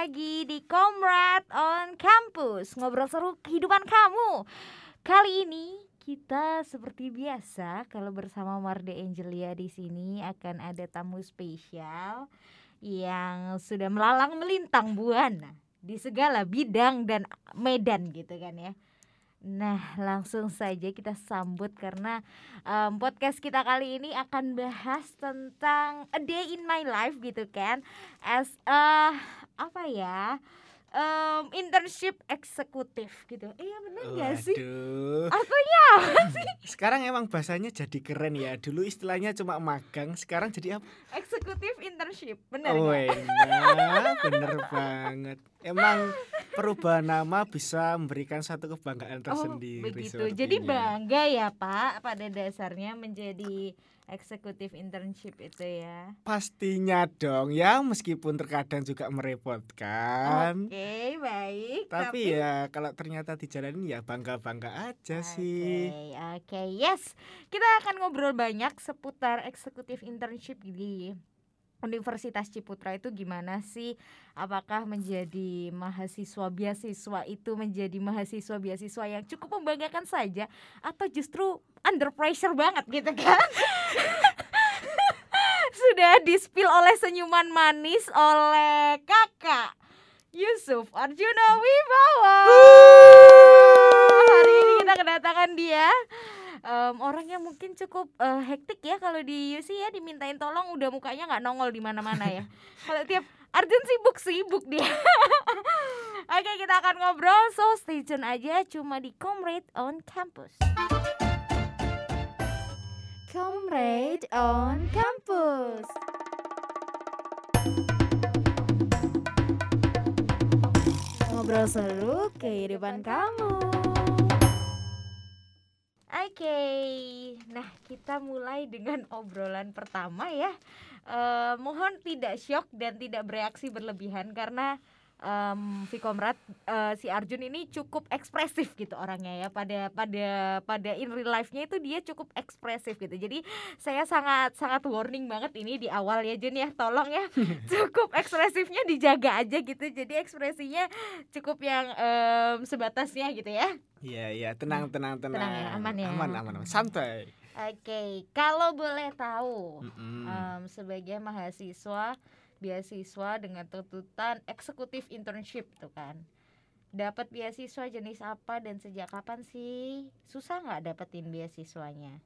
lagi di Comrade on Campus Ngobrol seru kehidupan kamu Kali ini kita seperti biasa kalau bersama Marde Angelia di sini akan ada tamu spesial yang sudah melalang melintang buana di segala bidang dan medan gitu kan ya. Nah, langsung saja kita sambut karena um, podcast kita kali ini akan bahas tentang a day in my life gitu kan. As a apa ya? um, internship eksekutif gitu. Iya benar nggak sih? Artinya apa sih? Sekarang emang bahasanya jadi keren ya. Dulu istilahnya cuma magang, sekarang jadi apa? Eksekutif internship, benar oh, enak, bener banget. Emang perubahan nama bisa memberikan satu kebanggaan oh, tersendiri. Oh, begitu. Jadi bangga ya Pak pada dasarnya menjadi eksekutif internship itu ya? Pastinya dong ya meskipun terkadang juga merepotkan. Oke okay, baik. Tapi, tapi ya kalau ternyata dijalanin ya bangga bangga aja okay, sih. Oke okay, yes kita akan ngobrol banyak seputar eksekutif internship di Universitas Ciputra itu gimana sih? Apakah menjadi mahasiswa beasiswa itu menjadi mahasiswa beasiswa yang cukup membanggakan saja atau justru under pressure banget gitu kan? Sudah dispil oleh senyuman manis oleh kakak Yusuf Arjuna Wibawa. Hari ini kita kedatangan dia um, orang yang mungkin cukup uh, hektik ya kalau di UC ya dimintain tolong udah mukanya nggak nongol di mana-mana ya. kalau tiap Arjun sibuk sibuk dia. Oke kita akan ngobrol so stay tune aja cuma di Comrade on Campus. Comrade on Campus. Ngobrol seru kehidupan kamu. Oke, okay. nah kita mulai dengan obrolan pertama ya. Uh, mohon tidak shock dan tidak bereaksi berlebihan karena um, Komrad uh, si Arjun ini cukup ekspresif gitu orangnya ya. Pada pada pada in real life-nya itu dia cukup ekspresif gitu. Jadi saya sangat sangat warning banget ini di awal ya Jun ya. Tolong ya cukup ekspresifnya dijaga aja gitu. Jadi ekspresinya cukup yang um, sebatasnya gitu ya. Iya iya. Tenang tenang tenang, tenang ya, aman ya. Aman aman, aman. santai. Oke, okay. kalau boleh tahu, mm -hmm. um, sebagai mahasiswa beasiswa dengan tuntutan eksekutif internship tuh kan. Dapat beasiswa jenis apa dan sejak kapan sih? Susah nggak dapetin beasiswanya?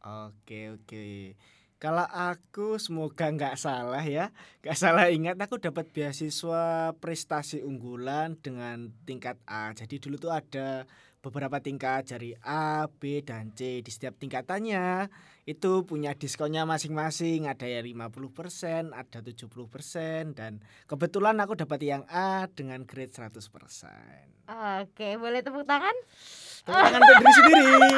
Oke oke. Kalau aku semoga nggak salah ya. Nggak salah ingat aku dapat beasiswa prestasi unggulan dengan tingkat A. Jadi dulu tuh ada beberapa tingkat dari A, B, dan C. Di setiap tingkatannya itu punya diskonnya masing-masing. Ada yang 50%, ada 70%, dan kebetulan aku dapat yang A dengan grade 100%. Oke, boleh tepuk tangan? Tepuk tangan untuk diri sendiri.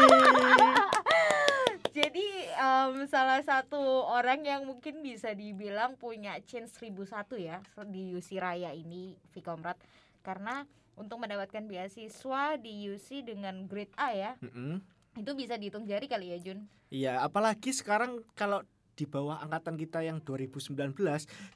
Jadi um, salah satu orang yang mungkin bisa dibilang punya chance 1001 ya di UC Raya ini, Vikomrat. Karena untuk mendapatkan beasiswa di UC dengan grade A ya. Mm -hmm. Itu bisa dihitung jari kali ya Jun. Iya, apalagi sekarang kalau di bawah angkatan kita yang 2019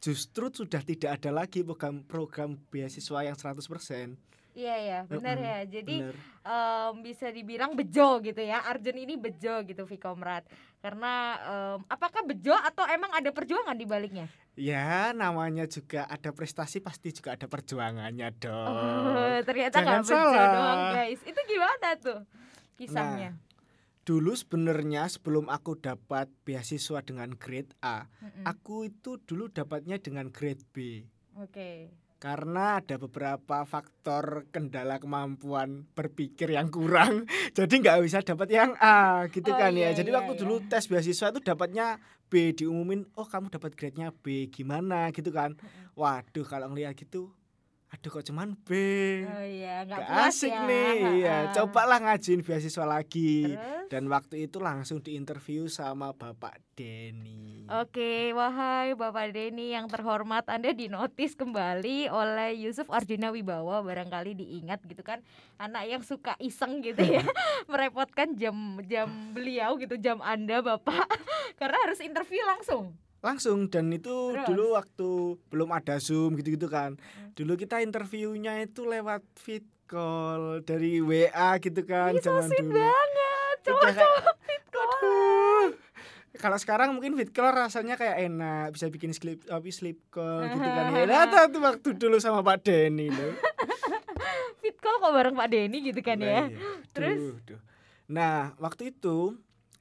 justru sudah tidak ada lagi program program beasiswa yang 100%. Iya ya, benar -hmm. ya. Jadi um, bisa dibilang bejo gitu ya. Arjun ini bejo gitu Vikomrat. Karena um, apakah bejo atau emang ada perjuangan di baliknya? Ya, namanya juga ada prestasi pasti juga ada perjuangannya dong. Oh, ternyata nggak bejo doang, guys. Itu gimana tuh kisahnya? Nah, dulu sebenarnya sebelum aku dapat beasiswa dengan grade A, mm -mm. aku itu dulu dapatnya dengan grade B. Oke. Okay karena ada beberapa faktor kendala kemampuan berpikir yang kurang jadi nggak bisa dapat yang A gitu oh, kan ya. iya, ya jadi iya, waktu iya. dulu tes beasiswa itu dapatnya B diumumin oh kamu dapat grade-nya B gimana gitu kan waduh kalau ngeliat gitu aduh kok cuman B? Oh iya gak, gak asik ya. nih. Iya cobalah ngajuin beasiswa lagi. Terus? dan waktu itu langsung diinterview sama Bapak Denny. Oke wahai Bapak Denny yang terhormat Anda dinotis kembali oleh Yusuf Arjuna Wibawa. Barangkali diingat gitu kan anak yang suka iseng gitu ya. Merepotkan jam jam beliau gitu jam Anda Bapak. Karena harus interview langsung langsung dan itu Terus? dulu waktu belum ada zoom gitu-gitu kan Hmm. dulu kita interviewnya itu lewat vid call dari WA gitu kan Ih, so zaman sweet dulu banget. Fit call. Kalau sekarang mungkin vid call rasanya kayak enak bisa bikin sleep tapi sleep call gitu kan ya tuh- waktu dulu sama Pak Denny loh Fit call kok bareng Pak Denny gitu kan ya. Nah, iya. Terus? Duh, duh. Nah, waktu itu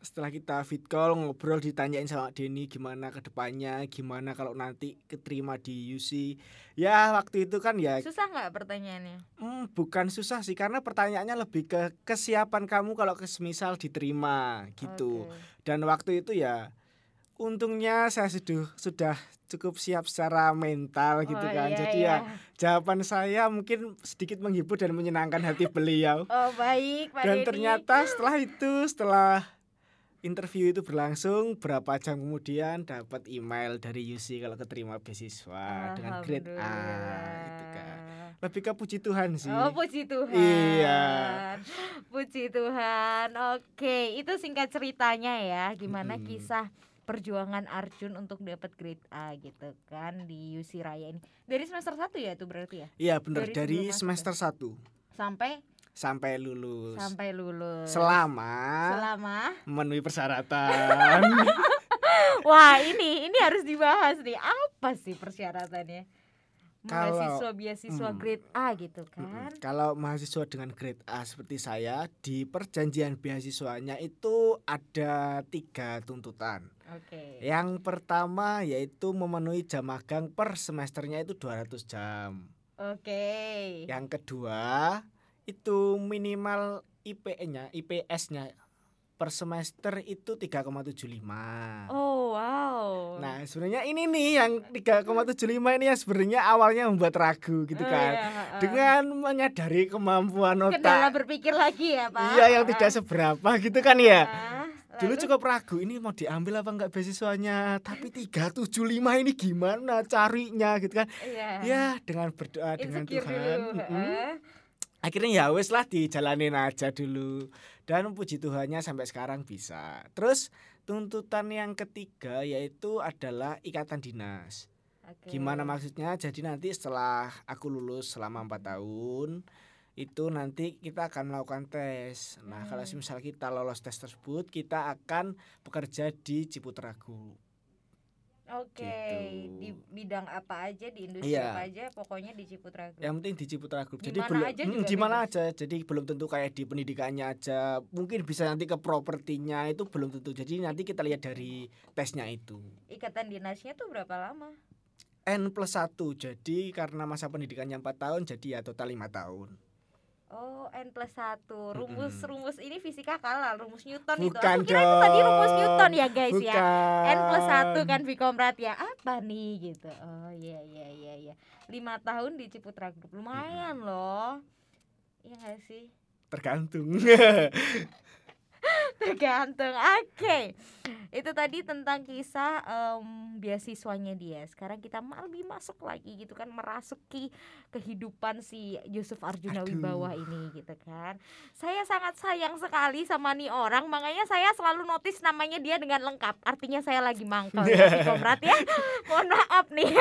setelah kita fit call ngobrol ditanyain sama Denny gimana ke depannya, gimana kalau nanti keterima di UC. Ya, waktu itu kan ya Susah nggak pertanyaannya? hmm, bukan susah sih karena pertanyaannya lebih ke kesiapan kamu kalau kesemisal diterima gitu. Oke. Dan waktu itu ya untungnya saya sudah sudah cukup siap secara mental gitu Oh, kan. iya, Jadi iya. ya jawaban saya mungkin sedikit menghibur dan menyenangkan hati beliau. Oh baik Pak Dan ternyata setelah itu setelah interview itu berlangsung berapa jam kemudian dapat email dari UC kalau keterima beasiswa dengan grade A itu kan. Lebih ke puji Tuhan sih. Oh puji Tuhan. Iya. Puji Tuhan. Oke, itu singkat ceritanya ya, gimana Mm-mm. kisah perjuangan Arjun untuk dapat grade A gitu kan di UC Raya ini. Dari semester 1 ya itu berarti ya? Iya benar Dari dari, masuk semester 1 Sampai sampai lulus. sampai lulus. Selama Selama memenuhi persyaratan. Wah, ini ini harus dibahas nih. Apa sih persyaratannya? Kalau- Mahasiswa beasiswa Hmm. grade A gitu Mm-mm. kan. Kalau mahasiswa dengan grade A seperti saya di perjanjian beasiswanya itu ada tiga tuntutan. Oke. Yang pertama yaitu memenuhi jam magang per semesternya itu 200 jam. Oke. Yang kedua itu minimal IP-nya, IPS-nya per semester itu 3,75. Oh, wow. Nah, sebenarnya ini nih yang 3,75 ini yang sebenarnya awalnya membuat ragu gitu Oh, kan. iya, heeh. Dengan menyadari kemampuan kendala otak. berpikir lagi ya, Pak. Iya, yang tidak seberapa gitu kan ya. Ah, Dulu cukup ragu ini mau diambil apa enggak beasiswanya, tapi 375 ini gimana carinya gitu kan. Iya. Ya, dengan berdoa dengan Tuhan. dulu. heeh. Akhirnya ya wes lah dijalanin aja dulu. Dan puji Tuhannya sampai sekarang bisa. Terus tuntutan yang ketiga yaitu adalah ikatan dinas. Oke. Gimana maksudnya? Jadi nanti setelah aku lulus selama empat tahun itu nanti kita akan melakukan tes. Nah, kalau Hmm. misal kita lolos tes tersebut, kita akan bekerja di Ciputra Group. Oke, Gitu. di bidang apa aja, di industri Iya. apa aja, pokoknya di Ciputra Group. Yang penting di Ciputra Group. Di Jadi mana belum aja mm, juga di mana aja. Jadi belum tentu kayak di pendidikannya aja. Mungkin bisa nanti ke propertinya itu belum tentu. Jadi nanti kita lihat dari tesnya itu. Ikatan dinasnya tuh berapa lama? N plus 1 Jadi karena masa pendidikannya 4 tahun Jadi ya total 5 tahun Oh, N plus 1 Rumus rumus. Ini fisika kalah, rumus Newton itu. Bukan Aku kira itu tadi rumus. Newton ya, guys ya. Bukan. N plus 1 kan Vkomrat ya. Apa nih gitu. Oh iya iya iya iya. Lima tahun di Ciputra Group. Lumayan loh. Iya gak sih? Tergantung tergantung. Oke. Itu tadi tentang kisah em, beasiswanya dia. Sekarang kita lebih masuk lagi gitu kan merasuki kehidupan si Yusuf Arjuna Aduh. Wibawa ini gitu kan. Saya sangat sayang sekali sama nih orang makanya saya selalu notice namanya dia dengan lengkap. Artinya saya lagi mangkel ya si Komrat ya. Mohon maaf nih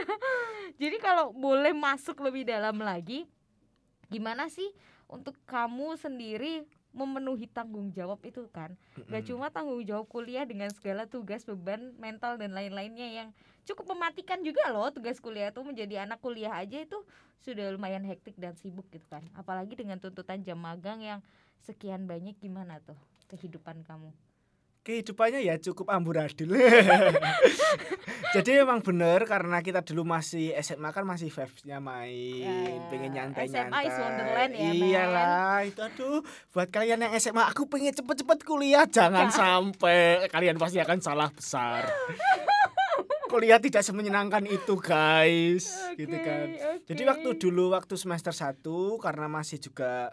jadi kalau boleh masuk lebih dalam lagi gimana sih untuk kamu sendiri memenuhi tanggung jawab itu kan. Gak cuma tanggung jawab kuliah dengan segala tugas beban mental dan lain-lainnya yang cukup mematikan juga loh tugas kuliah itu. Menjadi anak kuliah aja itu sudah lumayan hektik dan sibuk gitu kan. Apalagi dengan tuntutan jam magang yang sekian banyak gimana tuh kehidupan kamu Kehidupannya ya cukup amburadul. Jadi emang bener Karena kita dulu masih SMA kan masih vibes-nya main Ya, Pengen SMA nyantai-nyantai is Wonderland ya. Iyalah itu aduh Buat kalian yang SMA Aku pengen cepet-cepet kuliah Jangan sampai Kalian pasti akan salah besar. Kuliah tidak semenyenangkan itu guys. Gitu Oke, kan. Jadi oke. waktu dulu waktu semester 1 karena masih juga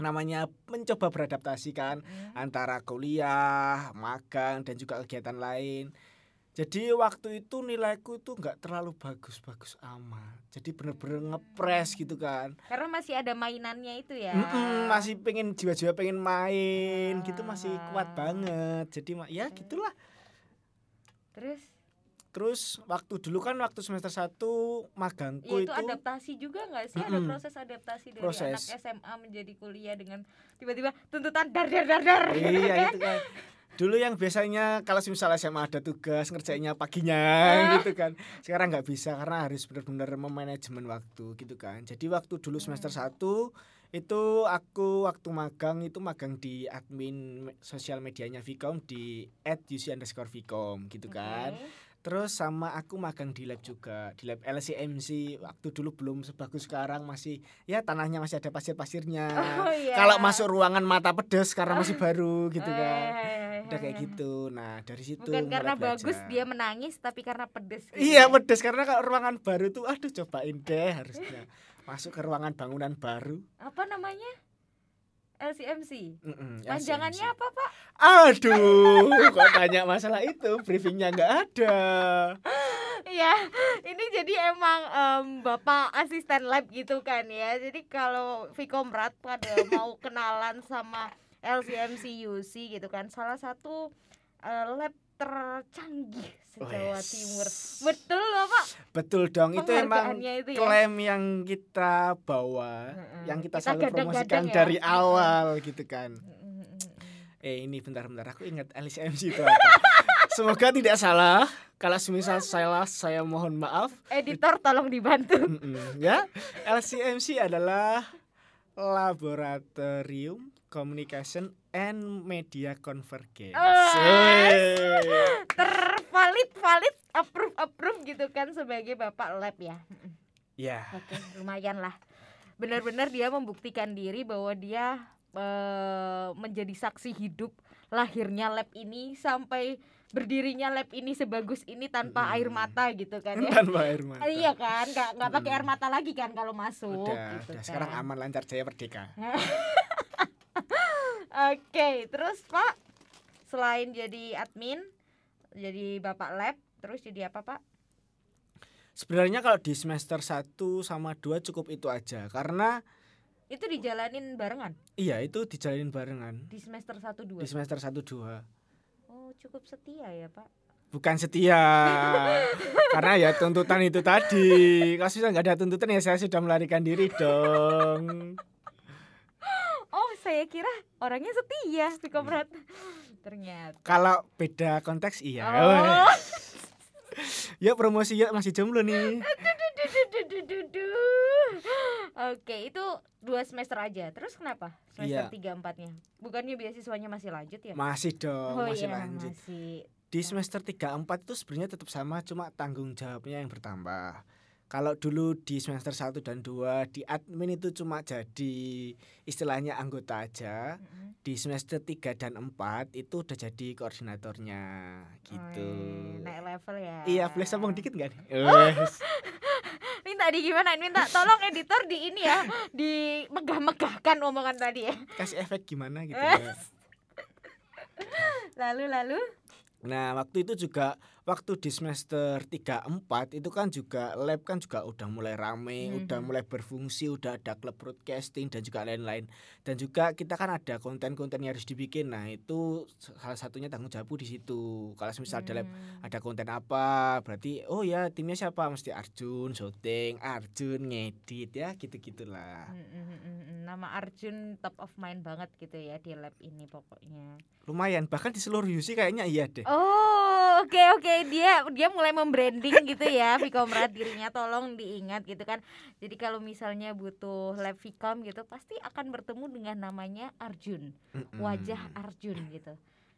namanya mencoba beradaptasi kan Hmm. antara kuliah, magang dan juga kegiatan lain. Jadi waktu itu nilaiku itu nggak terlalu bagus-bagus amat. Jadi bener-bener ngepres gitu kan. karena masih ada mainannya itu ya Mm-mm, masih pengen jiwa-jiwa pengen main gitu masih kuat Ah. banget. Jadi ya gitulah. Terus Terus waktu dulu kan waktu semester 1 magangku ya itu, itu adaptasi juga nggak sih ada Mm-mm. proses adaptasi dari Proses. anak SMA menjadi kuliah dengan tiba-tiba tuntutan dar dar dar dar Iya itu kan. Dulu yang biasanya kalau misalnya SMA ada tugas ngerjainnya paginya Ah. gitu kan. Sekarang nggak bisa karena harus benar-benar memanajemen waktu gitu kan. Jadi waktu dulu semester 1 itu aku waktu magang itu magang di admin sosial medianya Vicom di @uc underscore Vicom gitu kan. Oke. Terus sama aku magang di lab juga di lab LCMC waktu dulu belum sebagus sekarang masih ya tanahnya masih ada pasir-pasirnya. Oh, iya. Kalau masuk ruangan mata pedes karena masih baru gitu Eh, kan. eh, Udah kayak eh. gitu. Nah, dari situ bukan karena belajar. bagus dia menangis tapi karena pedes gitu Iya, ya. pedes karena kalau ruangan baru tuh aduh cobain deh harusnya. Masuk ke ruangan bangunan baru. apa namanya LCMC Mm-mm, panjangannya LCMC. apa pak Aduh, kok tanya masalah itu, briefingnya nggak ada. Iya, ini jadi emang em, bapak asisten lab gitu kan ya. Jadi kalau Vicomrat pada mau kenalan sama LCMC UC gitu kan, salah satu eh, lab tercanggih se-Jawa Wes. Timur. Betul Bapak? Betul dong, itu emang itu ya. klaim yang kita bawa, Mm-mm. yang kita, Kita selalu gadang-gadang promosikan ya. dari awal gitu kan. Eh ini bentar-bentar aku ingat LCMC itu apa. Semoga tidak salah. Kalau semisal salah saya mohon maaf. Editor tolong dibantu. Ya. LCMC adalah Laboratorium Communication and Media Convergence. Oh. Tervalid valid approve approve gitu kan sebagai bapak lab ya. Ya, Oke, lumayan lah. Benar-benar dia membuktikan diri bahwa dia eh, menjadi saksi hidup lahirnya lab ini sampai berdirinya lab ini sebagus ini tanpa Mm-mm. air mata gitu kan ya. tanpa air mata. Iya kan, nggak nggak pakai Mm. air mata lagi kan kalau masuk. Udah, gitu udah sekarang kan. aman lancar jaya merdeka. Oke, terus Pak, selain jadi admin, jadi bapak lab, terus jadi apa Pak? Sebenarnya kalau di semester 1 sama 2 cukup itu aja karena Itu dijalanin barengan iya itu dijalanin barengan di semester 1 2. di semester 1 2. Oh, cukup setia ya, Pak. Bukan setia Karena ya tuntutan itu tadi Kalau sudah nggak ada tuntutan ya saya sudah melarikan diri dong Saya kira orangnya setia, Vicomrat. Ternyata. Kalau beda konteks iya Oh. Ya promosi ya masih jomblo nih. Oke, itu dua semester aja. Terus kenapa? Semester Iya. tiga empatnya. Bukannya beasiswanya masih lanjut ya? Masih dong oh masih iya, lanjut masih. Di semester 3 4 itu sebenarnya tetap sama cuma tanggung jawabnya yang bertambah kalau dulu di semester 1 dan 2 di admin itu cuma jadi istilahnya anggota aja Mm-mm. di semester 3 dan 4 itu udah jadi koordinatornya gitu. Wih, naik level ya. Iya, boleh sombong dikit nggak nih? Wes. Minta di gimana? Minta tolong editor di ini ya, di megah-megahkan omongan tadi ya. Kasih efek gimana gitu. Ya. Lalu lalu Nah, waktu itu juga waktu di semester 3 4 itu kan juga lab kan juga udah mulai rame, Mhm. udah mulai berfungsi, udah ada klub broadcasting dan juga lain-lain. Dan juga kita kan ada konten-konten yang harus dibikin. Nah, itu salah satunya tanggung jawabku di situ. Kalau misal ada lab Hmm. ada konten apa berarti oh ya timnya siapa mesti Arjun syuting Arjun ngedit ya gitu gitulah Mm, mm, mm, mm. Nama Arjun top of mind banget gitu ya di lab ini pokoknya. lumayan bahkan di seluruh UC kayaknya iya deh Oh, oke oke dia dia mulai membranding gitu ya Vicomrat dirinya tolong diingat gitu kan. Jadi kalau misalnya butuh lab Vicom gitu pasti akan bertemu dengan namanya Arjun, wajah Arjun gitu.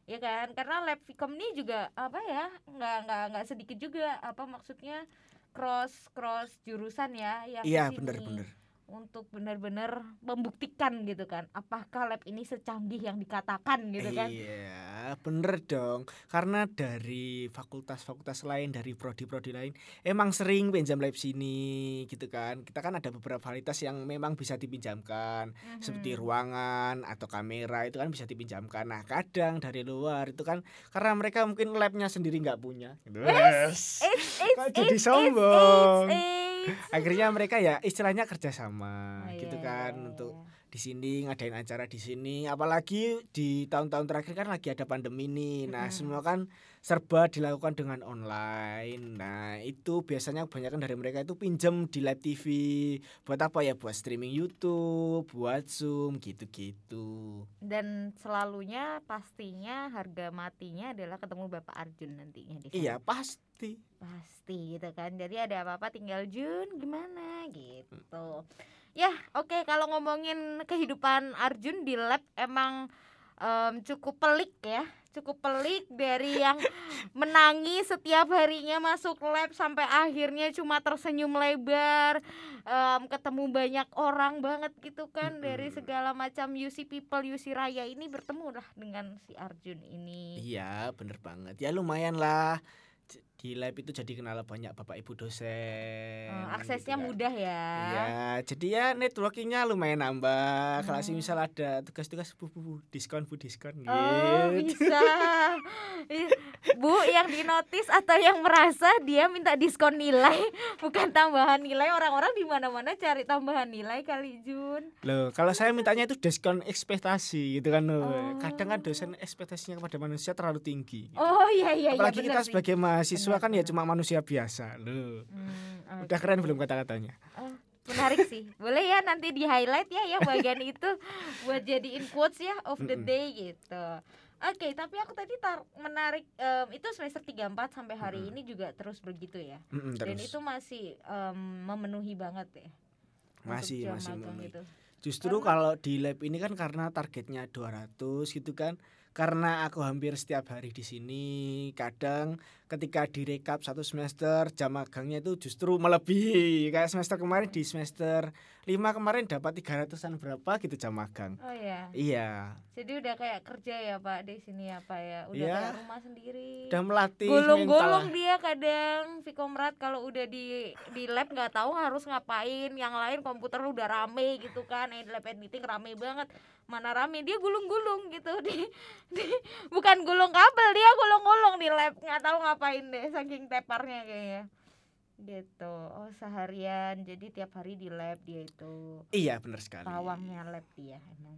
Ya kan? Karena lab Vicom ini juga apa ya? nggak nggak nggak sedikit juga apa maksudnya cross cross jurusan ya yang iya di sini. Untuk benar-benar membuktikan gitu kan apakah lab ini secanggih yang dikatakan gitu kan Iya, bener dong. Karena dari fakultas-fakultas lain, dari prodi-prodi lain, emang sering pinjam lab sini, gitu kan. Kita kan ada beberapa fasilitas yang memang bisa dipinjamkan, seperti Mhm. ruangan atau kamera itu kan bisa dipinjamkan. Nah, kadang dari luar itu kan karena mereka mungkin labnya sendiri nggak punya. Gitu. Eits, Kok eits, jadi eits, sombong? eits, eits. Akhirnya mereka ya istilahnya kerjasama, Oh, gitu iya, kan, iya, untuk iya. di sini ngadain acara di sini apalagi di tahun-tahun terakhir kan lagi ada pandemi nih nah Mm-mm. semua kan serba dilakukan dengan online. Nah itu biasanya kebanyakan dari mereka itu pinjam di live TV buat apa ya? Buat streaming YouTube buat Zoom gitu-gitu. Dan selalunya pastinya harga matinya adalah ketemu Bapak Arjun nantinya di sana. iya pasti. Pasti gitu kan. Jadi ada apa-apa tinggal Jun gimana? Gitu. Ya, oke. Kalau ngomongin kehidupan Arjun di lab emang em, cukup pelik ya. Cukup pelik dari yang menangis setiap harinya masuk lab sampai akhirnya cuma tersenyum lebar, em, ketemu banyak orang banget gitu kan dari Mm-mm. segala macam UC people, UC Raya ini bertemu lah dengan si Arjun ini. iya bener banget ya lumayan lah di live itu jadi kenal banyak bapak ibu dosen Eh, aksesnya gitu kan. mudah ya. Iya, jadi ya networkingnya lumayan nambah. Kalau sih Hmm. misal ada tugas-tugas bu, bu, bu, diskon bu diskon Oh gitu. bisa Bu yang dinotis atau yang merasa dia minta diskon nilai Bukan tambahan nilai Orang-orang di mana mana cari tambahan nilai kali Jun Loh, kalau saya mintanya itu diskon ekspektasi gitu kan loh. Oh. Kadang kan dosen ekspektasinya kepada manusia terlalu tinggi. gitu. Oh iya iya iya Apalagi bener kita sebagai mahasiswa Benar, kan ya cuma manusia biasa loh. Hmm, Udah oke. keren belum kata-katanya? Oh, Menarik sih Boleh ya nanti di highlight ya yang bagian itu Buat jadiin quotes ya of the day gitu Oke, tapi aku tadi tar menarik em, itu semester 34 sampai hari Mm-mm. ini juga terus begitu ya. Dan terus itu masih em, memenuhi banget ya. masih masih memenuhi. itu. Justru Karena- kalau di lab ini kan karena targetnya 200 gitu kan. Karena aku hampir setiap hari di sini, kadang ketika direkap satu semester jam magangnya itu justru melebihi. Kayak semester kemarin di semester 5 kemarin dapat 300-an berapa gitu jam magang. Oh ya. Iya, Jadi udah kayak kerja ya Pak di sini ya Pak ya. Udah Iya. kayak rumah sendiri. udah melatih Gulung-gulung dia kadang Vikomrat kalau udah di di lab nggak tahu harus ngapain. Yang lain komputer udah rame gitu kan. Eh, lab editing rame banget. Mana rame dia gulung-gulung gitu di, di- bukan gulung kabel dia gulung-gulung di lab nggak tahu ngapain deh saking teparnya kayaknya gitu oh seharian jadi tiap hari di lab dia itu Iya, benar sekali. pawangnya lab dia emang.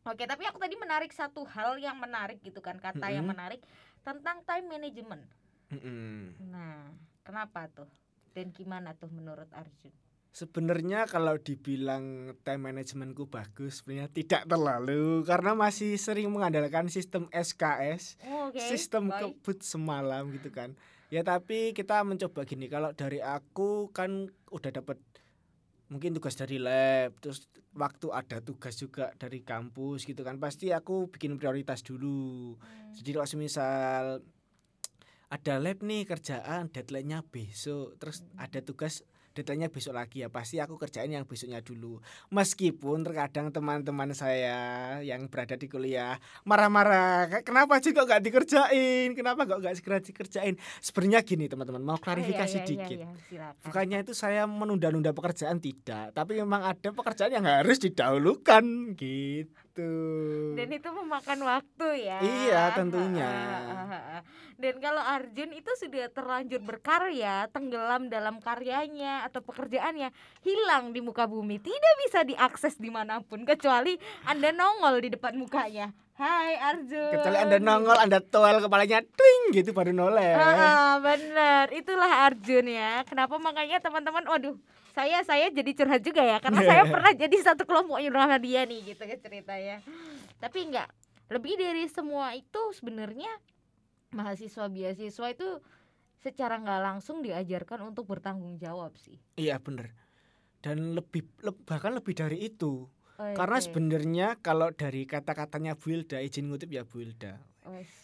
Oke, tapi aku tadi menarik satu hal yang menarik gitu kan, kata yang Mm-mm. menarik tentang time management. Mm-mm. Nah, kenapa tuh? Dan gimana tuh menurut Arjun? Sebenarnya kalau dibilang time managementku bagus, sebenarnya tidak terlalu karena masih sering mengandalkan sistem SKS. Oh, Oke. sistem baik. kebut semalam gitu kan ya tapi kita mencoba gini kalau dari aku kan udah dapat mungkin tugas dari lab terus waktu ada tugas juga dari kampus gitu kan pasti aku bikin prioritas dulu Hmm. jadi kalau misal ada lab nih kerjaan deadline-nya besok terus ada tugas deadline-nya besok lagi ya pasti aku kerjain yang besoknya dulu. Meskipun terkadang teman-teman saya yang berada di kuliah marah-marah "Kak, kenapa sih kok gak dikerjain? Kenapa kok gak segera dikerjain? Sebenarnya gini teman-teman mau Oh, iya, klarifikasi iya, iya, dikit. iya, silakan. bukannya itu saya menunda-nunda pekerjaan tidak. Tapi memang ada pekerjaan yang harus didahulukan gitu Dan itu memakan waktu ya. Iya, tentunya. Dan kalau Arjun itu sudah terlanjur berkarya, tenggelam dalam karyanya atau pekerjaannya, hilang di muka bumi, tidak bisa diakses di mana pun kecuali anda nongol di depan mukanya. Hai Arjun. kecuali anda nongol anda toel kepalanya twing gitu baru noleh Ah, bener, itulah Arjun ya. Kenapa makanya teman-teman, waduh, saya saya jadi curhat juga ya, karena saya pernah jadi satu kelompoknya sama dia nih gitu kan ceritanya. Tapi enggak, lebih dari semua itu sebenarnya mahasiswa beasiswa itu secara nggak langsung diajarkan untuk bertanggung jawab sih. iya bener dan lebih leb- bahkan lebih dari itu Oh, karena oke. sebenarnya kalau dari kata-katanya Bu Hilda izin ngutip ya Bu Hilda.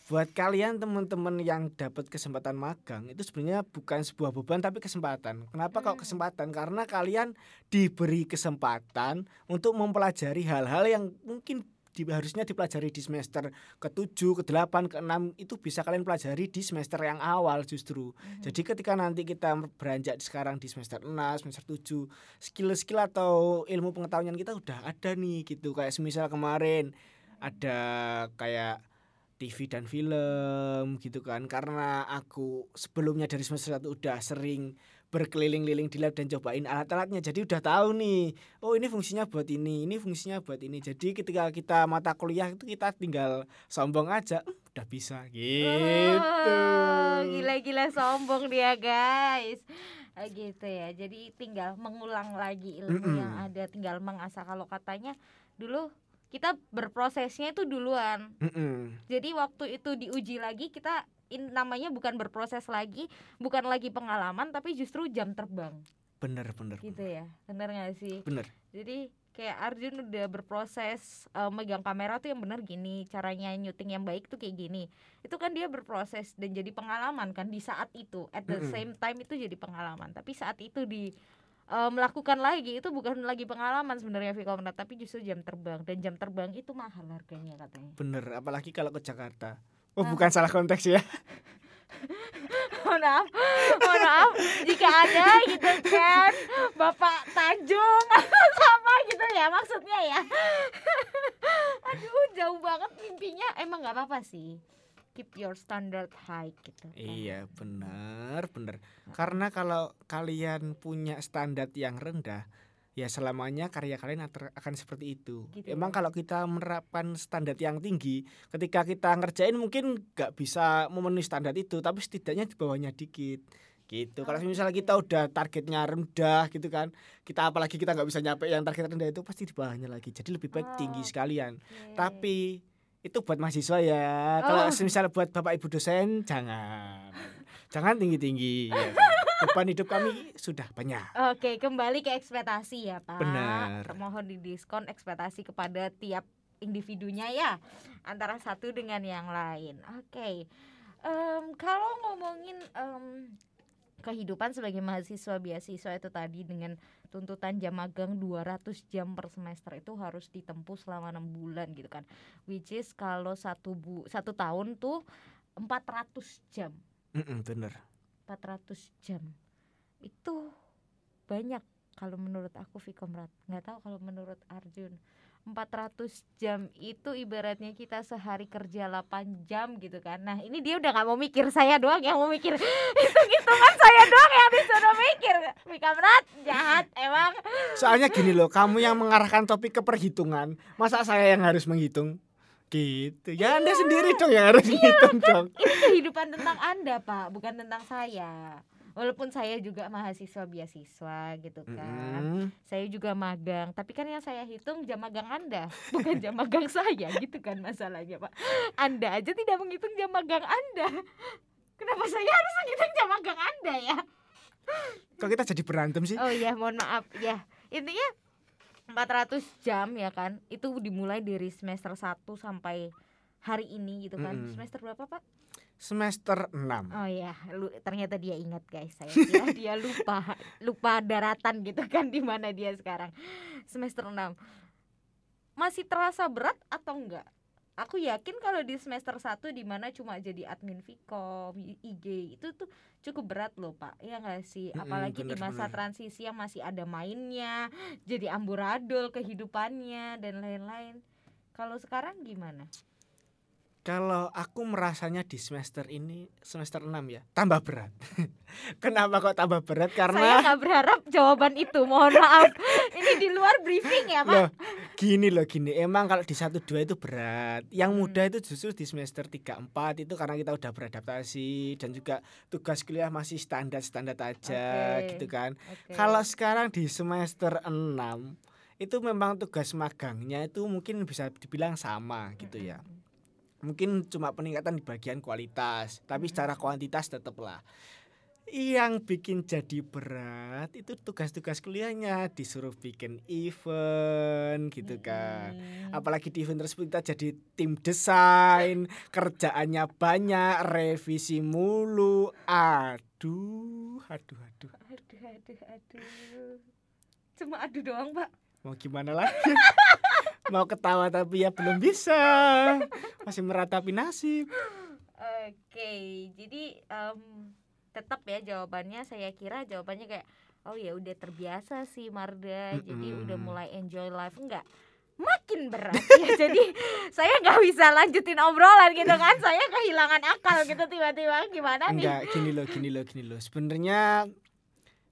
Buat kalian teman-teman yang dapat kesempatan magang itu sebenarnya bukan sebuah beban tapi kesempatan. Kenapa kok Hmm. kesempatan? Karena kalian diberi kesempatan untuk mempelajari hal-hal yang mungkin di, harusnya dipelajari di semester ke-7, ke-8, ke-6 itu bisa kalian pelajari di semester yang awal justru. Mhm. Jadi ketika nanti kita beranjak sekarang di semester 6, semester 7, skill-skill atau ilmu pengetahuan kita udah ada nih gitu. Kayak semisal kemarin ada kayak TV dan film gitu kan. Karena aku sebelumnya dari semester 1 udah sering berkeliling-liling di lab dan cobain alat-alatnya. Jadi udah tahu nih oh ini fungsinya buat ini ini fungsinya buat ini. Jadi ketika kita mata kuliah itu kita tinggal sombong aja "Hmm, udah bisa gitu. Oh, gila-gila sombong dia guys. Ah, gitu ya. Jadi tinggal mengulang lagi ilmu yang ada tinggal mengasah. Kalau katanya dulu kita berprosesnya itu duluan. Mm-mm. jadi waktu itu diuji lagi kita in, namanya bukan berproses lagi bukan lagi pengalaman tapi justru jam terbang. Bener bener gitu ya bener gak sih? Bener. Jadi kayak Arjun udah berproses eh, megang kamera tuh yang bener gini caranya nyuting yang baik tuh kayak gini. Itu kan dia berproses dan jadi pengalaman kan di saat itu. At the Mm-mm. same time itu jadi pengalaman. Tapi saat itu di eh, melakukan lagi itu bukan lagi pengalaman sebenarnya Viko tapi justru jam terbang. Dan jam terbang itu mahal harganya katanya. Bener apalagi kalau ke Jakarta. Oh Ah. bukan salah konteks ya. Mohon maaf mohon maaf. Jika ada gitu kan bapak Tanjung. Sama gitu ya maksudnya ya. Aduh jauh banget mimpinya. Emang nggak apa-apa sih keep your standard high gitu kan. Iya benar benar karena kalau kalian punya standar yang rendah ya selamanya karya kalian akan seperti itu. Gitu Emang ya. kalau kita menerapkan standar yang tinggi, ketika kita ngerjain mungkin nggak bisa memenuhi standar itu, tapi setidaknya di bawahnya dikit. Gitu. Kalau misalnya kita udah targetnya rendah gitu kan, kita apalagi kita nggak bisa nyampe yang target rendah itu pasti di bawahnya lagi. Jadi lebih baik tinggi Oh, sekalian. Oke. Tapi itu buat mahasiswa ya. Kalau Oh. misalnya buat bapak ibu dosen jangan, jangan tinggi tinggi. Beban hidup kami sudah banyak. Oke, kembali ke ekspektasi ya, Pak. Benar. Mohon didiskon ekspektasi kepada tiap individunya ya, antara satu dengan yang lain. Oke. Em, kalau ngomongin em, kehidupan sebagai mahasiswa beasiswa itu tadi dengan tuntutan jam magang 200 jam per semester itu harus ditempuh selama enam bulan gitu kan. Which is kalau satu bu satu tahun tuh 400 jam. Mm-mm, bener. 400 jam itu banyak kalau menurut aku Vikomrat nggak tahu kalau menurut Arjun 400 jam itu ibaratnya kita sehari kerja 8 jam gitu kan. Nah ini dia udah nggak mau mikir saya doang yang mau mikir. Itu hitungan saya doang yang disuruh mikir. Vikomrat jahat emang. Soalnya gini loh, kamu yang mengarahkan topik ke perhitungan, masa saya yang harus menghitung? Gitu. Ya Anda sendiri dong yang harus menghitung dong. ini kehidupan tentang anda pak bukan tentang saya walaupun saya juga mahasiswa beasiswa gitu kan. Mm-mm. saya juga magang. Tapi kan yang saya hitung jam magang anda bukan jam magang saya gitu kan masalahnya pak. Anda aja tidak menghitung jam magang anda. Kenapa saya harus menghitung jam magang anda ya? Kok kita jadi berantem sih? oh iya mohon maaf. Ya intinya 400 jam ya kan itu dimulai dari semester 1 sampai hari ini gitu kan. Mm-mm. semester berapa pak Semester 6. Oh ya, lu, ternyata dia ingat guys. Saya kira dia lupa, lupa daratan gitu kan di mana dia sekarang. Semester 6. Masih terasa berat atau enggak? Aku yakin kalau di semester 1 di mana cuma jadi admin Vkom, IG itu tuh cukup berat loh, Pak. Ya enggak sih? Apalagi di bener, masa bener. transisi yang masih ada mainnya, jadi amburadul kehidupannya dan lain-lain. Kalau sekarang gimana? Kalau aku merasanya di semester ini semester 6 ya, tambah berat. Kenapa kok tambah berat? Saya Karena nggak berharap jawaban itu. Mohon maaf. Ini di luar briefing ya, Pak. loh, gini loh gini, emang kalau di satu dua itu berat. Yang Hmm. mudah itu justru di semester 3 4 itu karena kita udah beradaptasi dan juga tugas kuliah masih standar-standar aja Oke. gitu kan. Oke. Kalau sekarang di semester 6 itu memang tugas magangnya itu mungkin bisa dibilang sama gitu ya. Mm-mm. Mungkin cuma peningkatan di bagian kualitas, tapi Mm-mm. secara kuantitas tetaplah. Yang bikin jadi berat itu tugas-tugas kuliahnya disuruh bikin event gitu kan. Apalagi di event tersebut kita jadi tim desain, kerjaannya banyak, revisi mulu. Aduh, aduh, aduh. Aduh, aduh, aduh. Cuma aduh doang, Pak. Mau gimana lagi? Mau ketawa tapi ya belum bisa. Masih meratapi nasib. Oke, jadi em, tetap ya jawabannya. Saya kira jawabannya kayak oh ya udah terbiasa sih Marda, jadi udah mulai enjoy life enggak. Makin berat. Ya jadi saya nggak bisa lanjutin obrolan gitu kan. Saya kehilangan akal gitu tiba-tiba. Gimana nih? Enggak, gini loh, gini loh, gini loh. Sebenarnya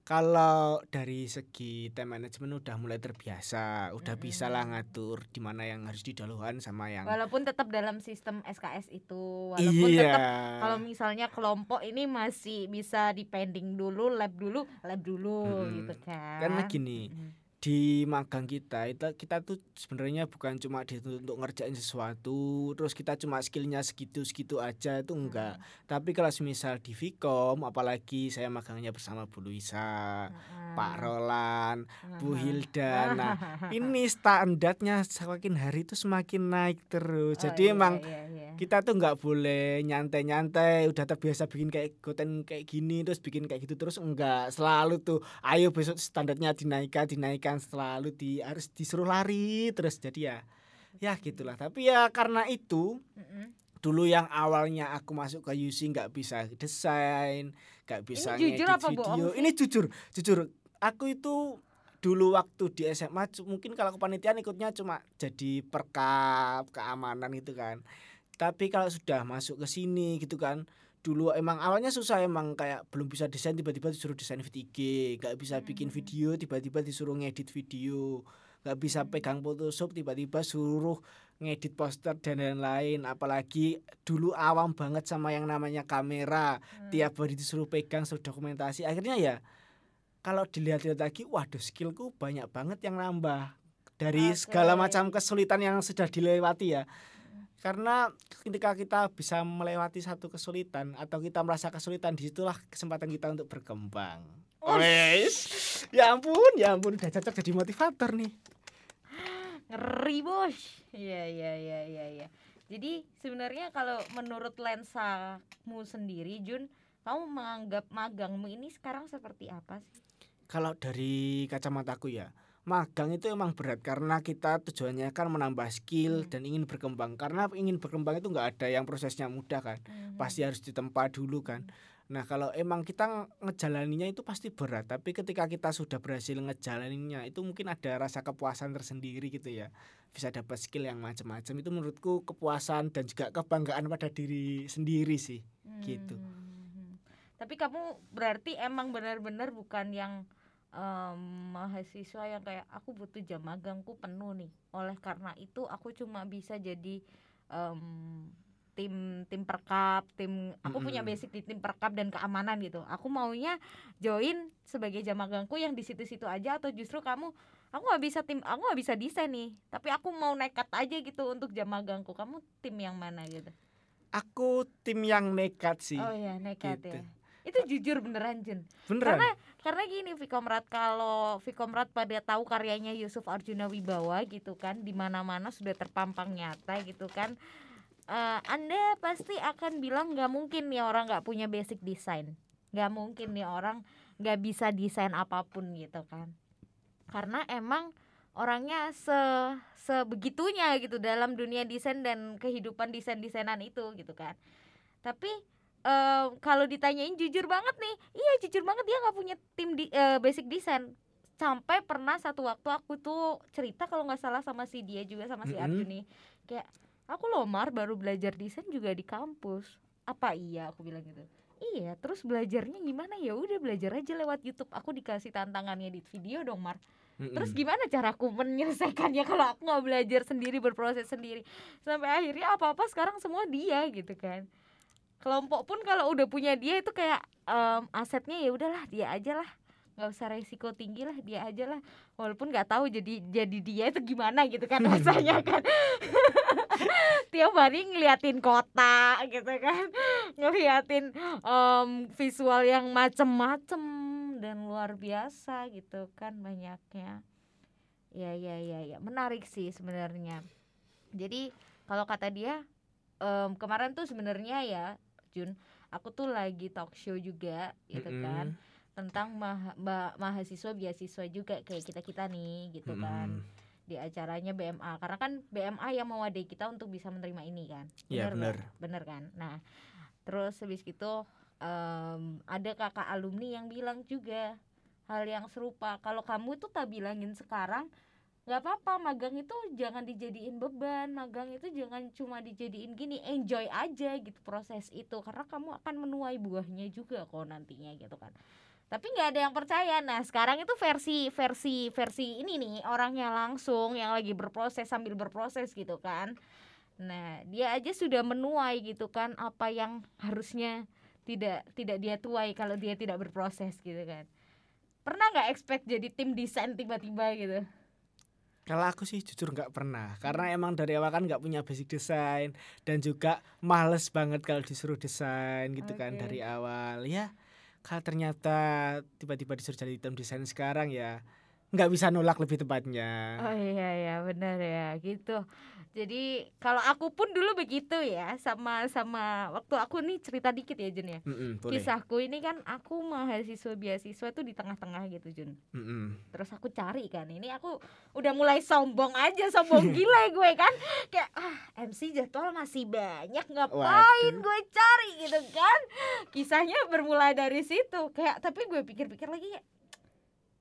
kalau dari segi time management udah mulai terbiasa, udah bisa lah ngatur di mana yang harus didahulukan sama yang Walaupun tetap dalam sistem SKS itu, walaupun iya. tetap kalau misalnya kelompok ini masih bisa dipending dulu, lab dulu, lab dulu Mm-mm. gitu kan. Karena gini, Mm. Di magang kita itu kita tuh sebenarnya bukan cuma dituntut untuk ngerjain sesuatu terus kita cuma skillnya segitu segitu aja itu enggak tapi kalau semisal di Vkom apalagi saya magangnya bersama Bu Luisa Mm-mm. Pak Roland Bu Mm-mm. Hilda nah ini standarnya semakin hari itu semakin naik terus Oh, jadi iya, emang iya, iya. Kita tuh nggak boleh nyantai-nyantai udah terbiasa bikin kayak konten kayak gini terus bikin kayak gitu terus enggak selalu tuh. Ayo besok standarnya dinaikkan dinaikkan selalu di harus disuruh lari terus. Jadi ya ya gitulah. Tapi ya karena itu Mm-mm. dulu yang awalnya aku masuk ke UC nggak bisa desain nggak bisa jujur ngedit apa bohong video. sih? ini jujur jujur. Aku itu dulu waktu di SMA mungkin kalau kepanitiaan ikutnya cuma jadi perkap keamanan gitu kan tapi kalau sudah masuk ke sini gitu kan dulu emang awalnya susah emang kayak belum bisa desain tiba-tiba disuruh desain VTG nggak bisa bikin Hmm. video tiba-tiba disuruh ngedit video nggak bisa Hmm. pegang Photoshop tiba-tiba suruh ngedit poster dan lain-lain apalagi dulu awam banget sama yang namanya kamera Hmm. tiap hari disuruh pegang suruh dokumentasi akhirnya ya kalau dilihat-lihat lagi waduh skillku banyak banget yang nambah dari segala Oke. macam kesulitan yang sudah dilewati ya karena ketika kita bisa melewati satu kesulitan atau kita merasa kesulitan di situlah kesempatan kita untuk berkembang. Ush. Wes, ya ampun, ya ampun, udah cocok jadi motivator nih. ngeri bos. Iya iya iya iya iya. Jadi sebenarnya kalau menurut lensamu sendiri Jun kamu menganggap magangmu ini sekarang seperti apa sih? Kalau dari kacamataku ya, magang itu emang berat karena kita tujuannya kan menambah skill Hmm. dan ingin berkembang. Karena ingin berkembang itu nggak ada yang prosesnya mudah kan, pasti harus ditempa dulu kan. Nah kalau emang kita ngejalaninya itu pasti berat, tapi ketika kita sudah berhasil ngejalaninya itu mungkin ada rasa kepuasan tersendiri gitu ya. Bisa dapat skill yang macam-macam itu menurutku kepuasan dan juga kebanggaan pada diri sendiri sih. gitu. Hmm. Tapi kamu berarti emang benar-benar bukan yang em, mahasiswa yang kayak aku butuh jam magangku penuh nih. Oleh karena itu aku cuma bisa jadi em, tim tim perkap, tim aku punya basic di tim perkap dan keamanan gitu. Aku maunya join sebagai jam magangku yang di situ-situ aja atau justru kamu aku nggak bisa tim aku nggak bisa desain nih tapi aku mau nekat aja gitu untuk jam magangku kamu tim yang mana gitu Aku tim yang nekat sih, Oh ya nekat gitu. ya. Itu jujur beneran Jun. beneran. Karena karena gini Vikomrat kalau Vikomrat pada tahu karyanya Yusuf Arjuna Wibawa gitu kan di mana-mana sudah terpampang nyata gitu kan. Eh, anda pasti akan bilang nggak mungkin nih orang nggak punya basic desain. nggak mungkin nih orang nggak bisa desain apa pun gitu kan. Karena emang orangnya se sebegitunya gitu dalam dunia desain dan kehidupan desain-desainan itu gitu kan. Tapi em, kalau ditanyain jujur banget nih, iya jujur banget dia nggak punya tim di, eh, basic desain. Sampai pernah satu waktu aku tuh cerita kalau nggak salah sama si dia juga sama si Mm-mm. Arjun nih, kayak aku loh Mar baru belajar desain juga di kampus. Apa iya aku bilang gitu. Iya, terus belajarnya gimana ya? Udah belajar aja lewat YouTube. Aku dikasih tantangannya di video dong, Mar. Terus Mm-mm. gimana caraku menyelesaikannya kalau aku nggak belajar sendiri berproses sendiri sampai akhirnya apa apa sekarang semua dia gitu kan kelompok pun kalau udah punya dia itu kayak em, asetnya ya udahlah dia aja lah. Nggak usah resiko tinggi lah dia aja lah. Walaupun nggak tahu jadi jadi dia itu gimana gitu kan rasanya kan. Tiap hari ngeliatin kota gitu kan. Ngeliatin em, visual yang macem-macem dan luar biasa gitu kan banyaknya. Ya ya ya ya. Menarik sih sebenarnya. Jadi kalau kata dia em, kemarin tuh sebenarnya ya Jun aku tuh lagi talk show juga gitu kan Mm-mm. tentang maha- ma- mahasiswa beasiswa juga kayak kita kita nih gitu kan Mm-mm. di acaranya BMA karena kan BMA yang mewadai kita untuk bisa menerima ini kan Iya, nggak? bener. bener kan nah terus habis gitu em, ada kakak alumni yang bilang juga hal yang serupa kalau kamu tuh tak bilangin sekarang nggak apa-apa magang itu jangan dijadiin beban magang itu jangan cuma dijadiin gini enjoy aja gitu proses itu. Karena kamu akan menuai buahnya juga kok nantinya gitu kan. Tapi nggak ada yang percaya. Nah sekarang itu versi versi versi ini nih orangnya langsung yang lagi berproses sambil berproses gitu kan. Nah dia aja sudah menuai gitu kan apa yang harusnya tidak tidak dia tuai kalau dia tidak berproses gitu kan. Pernah nggak expect jadi tim desain tiba-tiba gitu Kalau aku sih jujur nggak pernah, karena emang dari awal kan nggak punya basic desain dan juga males banget kalau disuruh desain gitu kan Oke. dari awal. Ya, kalau ternyata tiba-tiba disuruh jadi tim desain sekarang ya nggak bisa nolak lebih tepatnya. Oh iya ya benar ya gitu. Jadi kalau aku pun dulu begitu ya sama sama waktu aku nih cerita dikit ya Jun ya. Mm-mm, boleh. Kisahku ini kan aku mahasiswa beasiswa tuh di tengah-tengah gitu Jun. Mm-mm. Terus aku cari kan ini aku udah mulai sombong aja sombong gila gue kan kayak ah MC jadwal masih banyak ngapain Waduh. gue cari gitu kan. Kisahnya bermula dari situ kayak tapi gue pikir-pikir lagi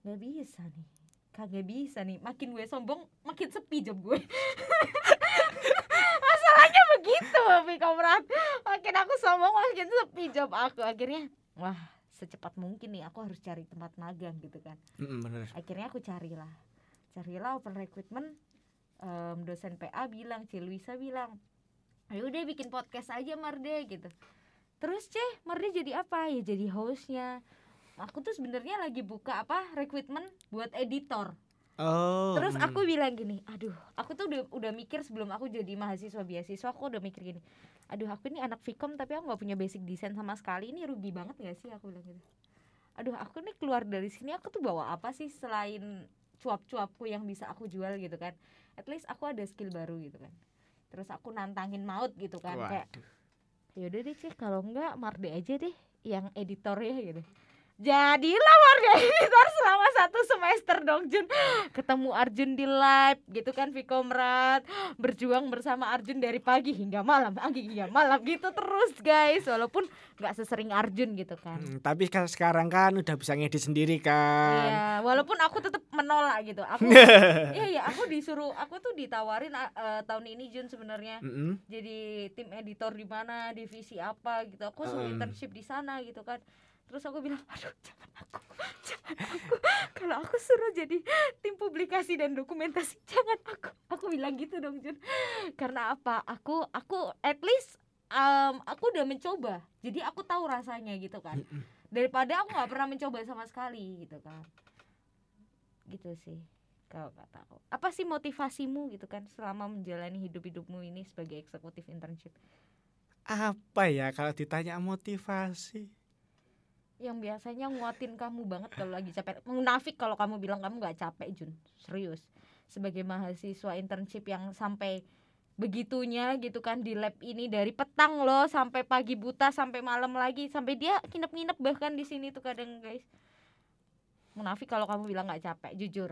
nggak bisa nih kagak bisa nih. Makin gue sombong makin sepi job gue. Masalahnya begitu Komrat makin aku sombong makin sepi job aku. Akhirnya wah secepat mungkin nih aku harus cari tempat magang gitu kan. Bener. akhirnya aku carilah. Carilah open recruitment Em, dosen PA bilang C Luisa bilang ayo udah bikin podcast aja Marde gitu. Terus C Marde jadi apa? Ya jadi hostnya aku tuh sebenarnya lagi buka apa recruitment buat editor Oh. Terus mm. aku bilang gini, aduh, aku tuh udah, udah mikir sebelum aku jadi mahasiswa beasiswa, aku udah mikir gini, aduh, aku ini anak Vkom tapi aku nggak punya basic desain sama sekali, ini rugi banget gak sih? Aku bilang gitu. Aduh, aku nih keluar dari sini, aku tuh bawa apa sih selain cuap-cuapku yang bisa aku jual gitu kan? At least aku ada skill baru gitu kan. Terus aku nantangin maut gitu kan, kayak Waduh. yaudah deh sih kalau enggak Marde aja deh yang editornya gitu jadilah Marde editor selama satu semester dong Jun ketemu Arjun di live gitu kan Vikomrat berjuang bersama Arjun dari pagi hingga malam pagi hingga malam gitu terus guys walaupun nggak sesering Arjun gitu kan Mm, tapi kan sekarang kan udah bisa ngedit sendiri kan. Iya, walaupun aku tetap menolak gitu. Aku Iya, iya, aku disuruh, aku tuh ditawarin eh, tahun ini Jun sebenarnya Mm-mm. jadi tim editor di mana divisi apa gitu aku suruh Mm. internship di sana gitu kan terus aku bilang aduh jangan aku jangan aku. Kalau aku suruh jadi tim publikasi dan dokumentasi jangan aku. Aku bilang gitu dong Jun. Karena apa? Aku aku at least um, aku udah mencoba. Jadi aku tahu rasanya gitu kan. Daripada aku nggak pernah mencoba sama sekali gitu kan. Gitu sih kalau kata aku apa sih motivasimu gitu kan selama menjalani hidup hidupmu ini sebagai eksekutif internship? Apa ya kalau ditanya motivasi? Yang biasanya nguatin kamu banget kalau lagi capek. Munafik kalau kamu bilang kamu nggak capek Jun. Serius. Sebagai mahasiswa internship yang sampai begitunya gitu kan di lab ini dari petang loh sampai pagi buta sampai malam lagi sampai dia nginep-nginep bahkan di sini tuh kadang guys. Munafik kalau kamu bilang nggak capek jujur.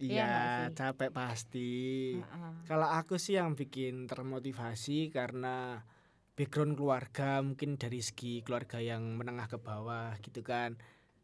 Iya Iya, capek pasti. Heeh. Kalau aku sih yang bikin termotivasi karena background keluarga mungkin dari segi keluarga yang menengah ke bawah gitu kan.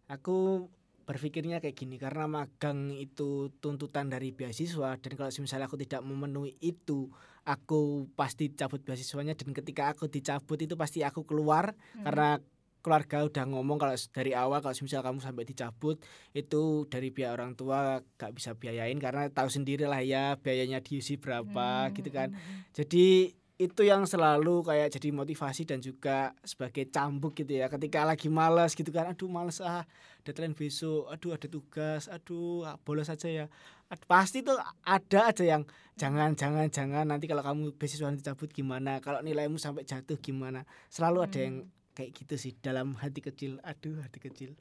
Aku berpikirnya kayak gini karena magang itu tuntutan dari beasiswa dan kalau misalnya aku tidak memenuhi itu aku pasti cabut beasiswanya dan ketika aku dicabut itu pasti aku keluar Hmm. karena keluarga udah ngomong kalau dari awal kalau misal kamu sampai dicabut itu dari pihak orang tua gak bisa biayain karena tahu sendiri lah ya biayanya diisi berapa Hmm, gitu kan hmm, hmm. jadi itu yang selalu kayak jadi motivasi dan juga sebagai cambuk gitu ya. Ketika lagi malas gitu kan aduh males ah deadline besok aduh ada tugas aduh ah, bolos aja ya. Pasti tuh ada aja yang jangan jangan jangan nanti kalau kamu beasiswa dicabut gimana kalau nilaimu sampai jatuh gimana. Selalu ada yang kayak gitu sih dalam hati kecil. Aduh hati kecil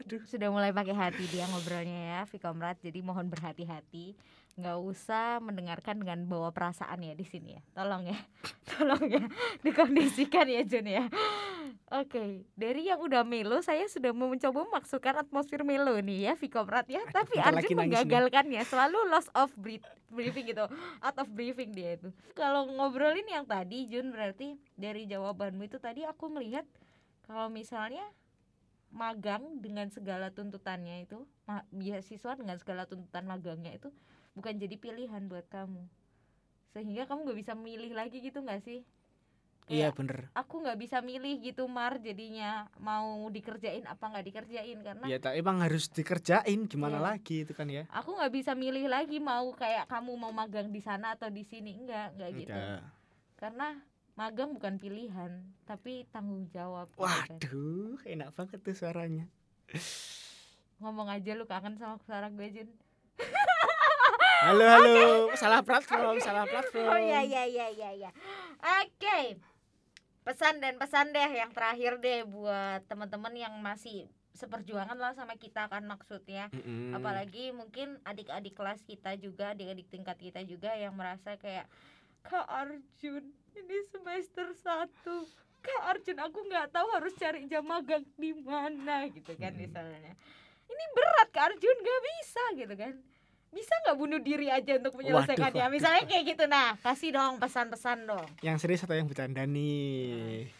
aduh. Sudah mulai pakai hati dia ngobrolnya ya Vikomrat jadi mohon berhati-hati. Nggak usah mendengarkan dengan bawa perasaan ya di sini ya. Tolong ya. Tolong ya. Dikondisikan ya Jun ya. Oke. Dari yang udah melo saya sudah mau mencoba memasukkan atmosfer melo nih ya Vikomrat ya. Aduh, tapi Arjun menggagalkannya selalu loss of briefing gitu. Out of briefing dia itu. Kalau ngobrolin yang tadi Jun berarti dari jawabanmu itu tadi aku melihat kalau misalnya magang dengan segala tuntutannya itu ma- beasiswa dengan segala tuntutan magangnya itu bukan jadi pilihan buat kamu sehingga kamu nggak bisa milih lagi gitu nggak sih Iya Kayak bener. aku nggak bisa milih gitu Mar jadinya mau dikerjain apa nggak dikerjain karena Ya tak emang harus dikerjain gimana Iya. lagi itu kan ya. aku nggak bisa milih lagi mau kayak kamu mau magang di sana atau di sini enggak enggak gitu Enggak. karena magang bukan pilihan tapi tanggung jawab gitu kan. Waduh, enak banget tuh suaranya. ngomong aja lu kangen sama suara gue Jun Halo halo, salah platform, salah platform. oh iya iya iya iya iya oke pesan dan pesan deh yang terakhir deh buat teman-teman yang masih seperjuangan lah sama kita kan maksudnya Mm-mm. apalagi mungkin adik-adik kelas kita juga adik-adik tingkat kita juga yang merasa kayak Kak Arjun ini semester satu Kak Arjun aku nggak tahu harus cari jam magang di mana gitu kan Hmm. misalnya ini berat Kak Arjun nggak bisa gitu kan bisa nggak bunuh diri aja untuk menyelesaikannya waduh. misalnya kayak gitu nah kasih dong pesan-pesan dong Yang serius atau yang bercanda nih?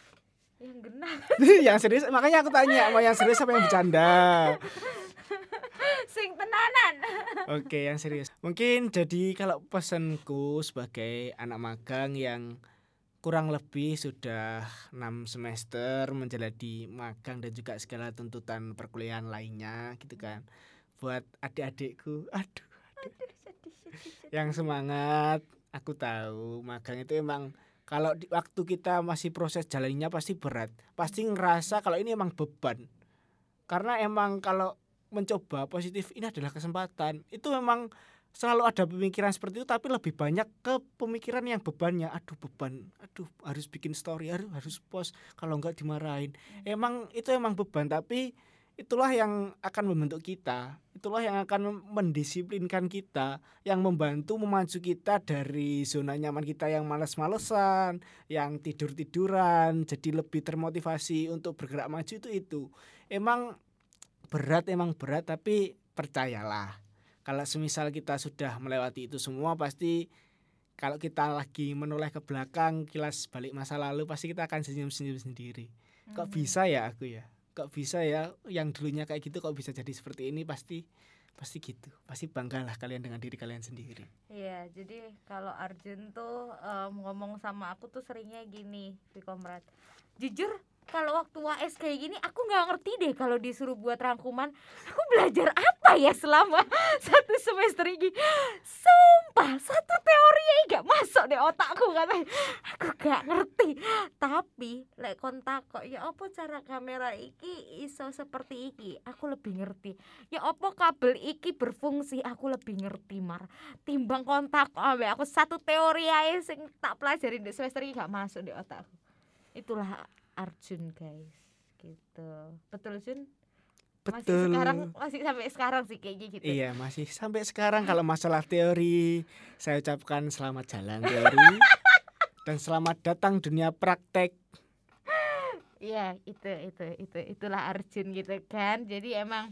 yang genah yang serius makanya aku tanya mau yang serius apa yang bercanda? sing tenanan Oke, yang serius. Mungkin jadi kalau pesanku sebagai anak magang yang kurang lebih sudah 6 semester menjalani magang dan juga segala tuntutan perkuliahan lainnya gitu kan. Buat adik-adikku, aduh, yang semangat, aku tahu magang itu emang kalau di waktu kita masih proses jalannya pasti berat. Pasti ngerasa kalau ini emang beban. Karena emang kalau mencoba positif ini adalah kesempatan. Itu memang selalu ada pemikiran seperti itu tapi lebih banyak ke pemikiran yang bebannya. Aduh beban. Aduh harus bikin story harus harus post. Kalau enggak dimarahin. Emang itu emang beban tapi itulah yang akan membentuk kita. Itulah yang akan mendisiplinkan kita yang membantu memacu kita dari zona nyaman kita yang males-malesan yang tidur-tiduran jadi lebih termotivasi untuk bergerak maju itu itu. Emang berat emang berat tapi percayalah. Kalau semisal kita sudah melewati itu semua pasti kalau kita lagi menoleh ke belakang kilas balik masa lalu pasti kita akan senyum-senyum sendiri. Kok Mhm. bisa ya aku ya? Kok bisa ya yang dulunya kayak gitu kok bisa jadi seperti ini? Pasti pasti gitu. Pasti banggalah kalian dengan diri kalian sendiri. Iya, jadi kalau Arjun tuh em, ngomong sama aku tuh seringnya gini, Vikomrat. Jujur, kalau waktu UAS kayak gini aku nggak ngerti deh kalau disuruh buat rangkuman. Aku belajar apa ya selama satu semester ini? Sumpah, satu teorinya gak masuk deh otakku katanya. Aku gak ngerti. Tapi lek kontak kok ya apa cara kamera iki iso seperti iki? Aku lebih ngerti. Ya apa kabel iki berfungsi? Aku lebih ngerti, Mar timbang kontak ambek aku satu teori aja sing tak pelajari di semester ini gak masuk di otakku itulah Arjun guys gitu. Betul Jun? Masih betul. sekarang masih sampai sekarang sih kayaknya gitu. Iya masih sampai sekarang kalau masalah teori. Saya ucapkan selamat jalan teori. Dan selamat datang dunia praktek. Iya itu itu itu itulah Arjun gitu kan. Jadi emang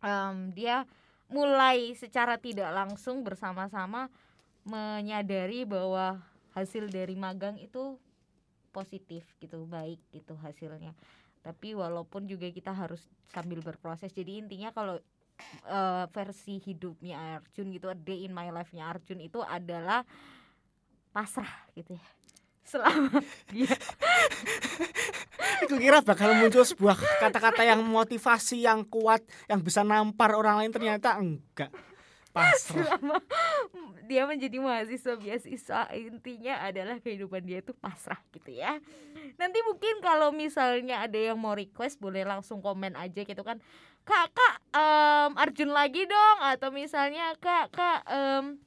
em, dia mulai secara tidak langsung bersama-sama menyadari bahwa hasil dari magang itu positif gitu baik gitu hasilnya tapi walaupun juga kita harus sambil berproses jadi intinya kalau eh, versi hidupnya Arjun gitu a day in my life-nya Arjun itu adalah pasrah gitu ya selama dia Aku kira bakal muncul sebuah kata-kata yang motivasi yang kuat yang bisa nampar orang lain ternyata enggak. Pasrah. selama dia menjadi mahasiswa beasiswa intinya adalah kehidupan dia itu pasrah gitu ya. Nanti mungkin kalau misalnya ada yang mau request boleh langsung komen aja gitu kan. Kak kak em, Arjun lagi dong. Atau misalnya kak kak em,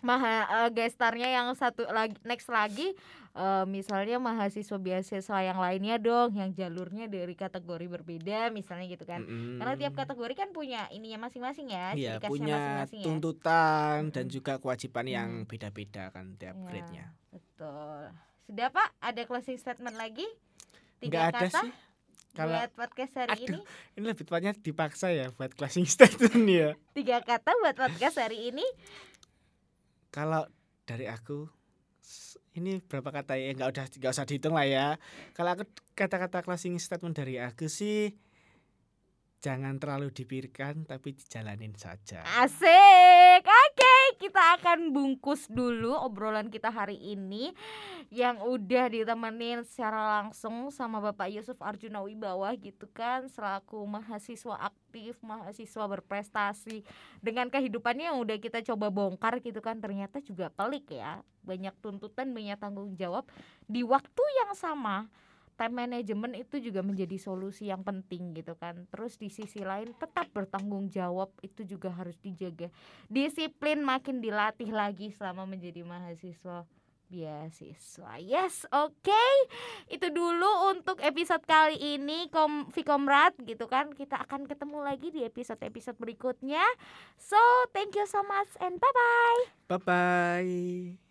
maha eh, gestarnya yang satu lagi next lagi eh, misalnya mahasiswa beasiswa yang lainnya dong yang jalurnya dari kategori berbeda misalnya gitu kan karena tiap kategori kan punya ininya masing-masing ya khasnya punya masing-masing ya. tuntutan dan Mm-mm. juga kewajiban yang Mm. beda-beda kan tiap Iya, grade-nya. Betul. Sudah Pak, ada closing statement lagi? Tiga ada kata sih. Kalau buat podcast hari Aduh. ini. ini lebih tepatnya dipaksa ya buat closing statement ya. Tiga kata buat podcast hari ini. Kalau dari aku ini berapa kata ya nggak udah nggak usah dihitung lah ya. Kalau aku kata-kata closing statement dari aku sih jangan terlalu dipikirkan tapi dijalanin saja. Asik. Kita akan bungkus dulu obrolan kita hari ini yang udah ditemenin secara langsung sama Bapak Yusuf Arjuna Wibawa gitu kan selaku mahasiswa aktif, mahasiswa berprestasi dengan kehidupannya yang udah kita coba bongkar gitu kan ternyata juga pelik ya. Banyak tuntutan, banyak tanggung jawab di waktu yang sama time management itu juga menjadi solusi yang penting gitu kan. Terus di sisi lain tetap bertanggung jawab itu juga harus dijaga. Disiplin makin dilatih lagi selama menjadi mahasiswa beasiswa. Yes, oke. Okay. Itu dulu untuk episode kali ini Kom Vikomrat gitu kan. Kita akan ketemu lagi di episode-episode berikutnya. So, thank you so much and bye-bye. Bye-bye.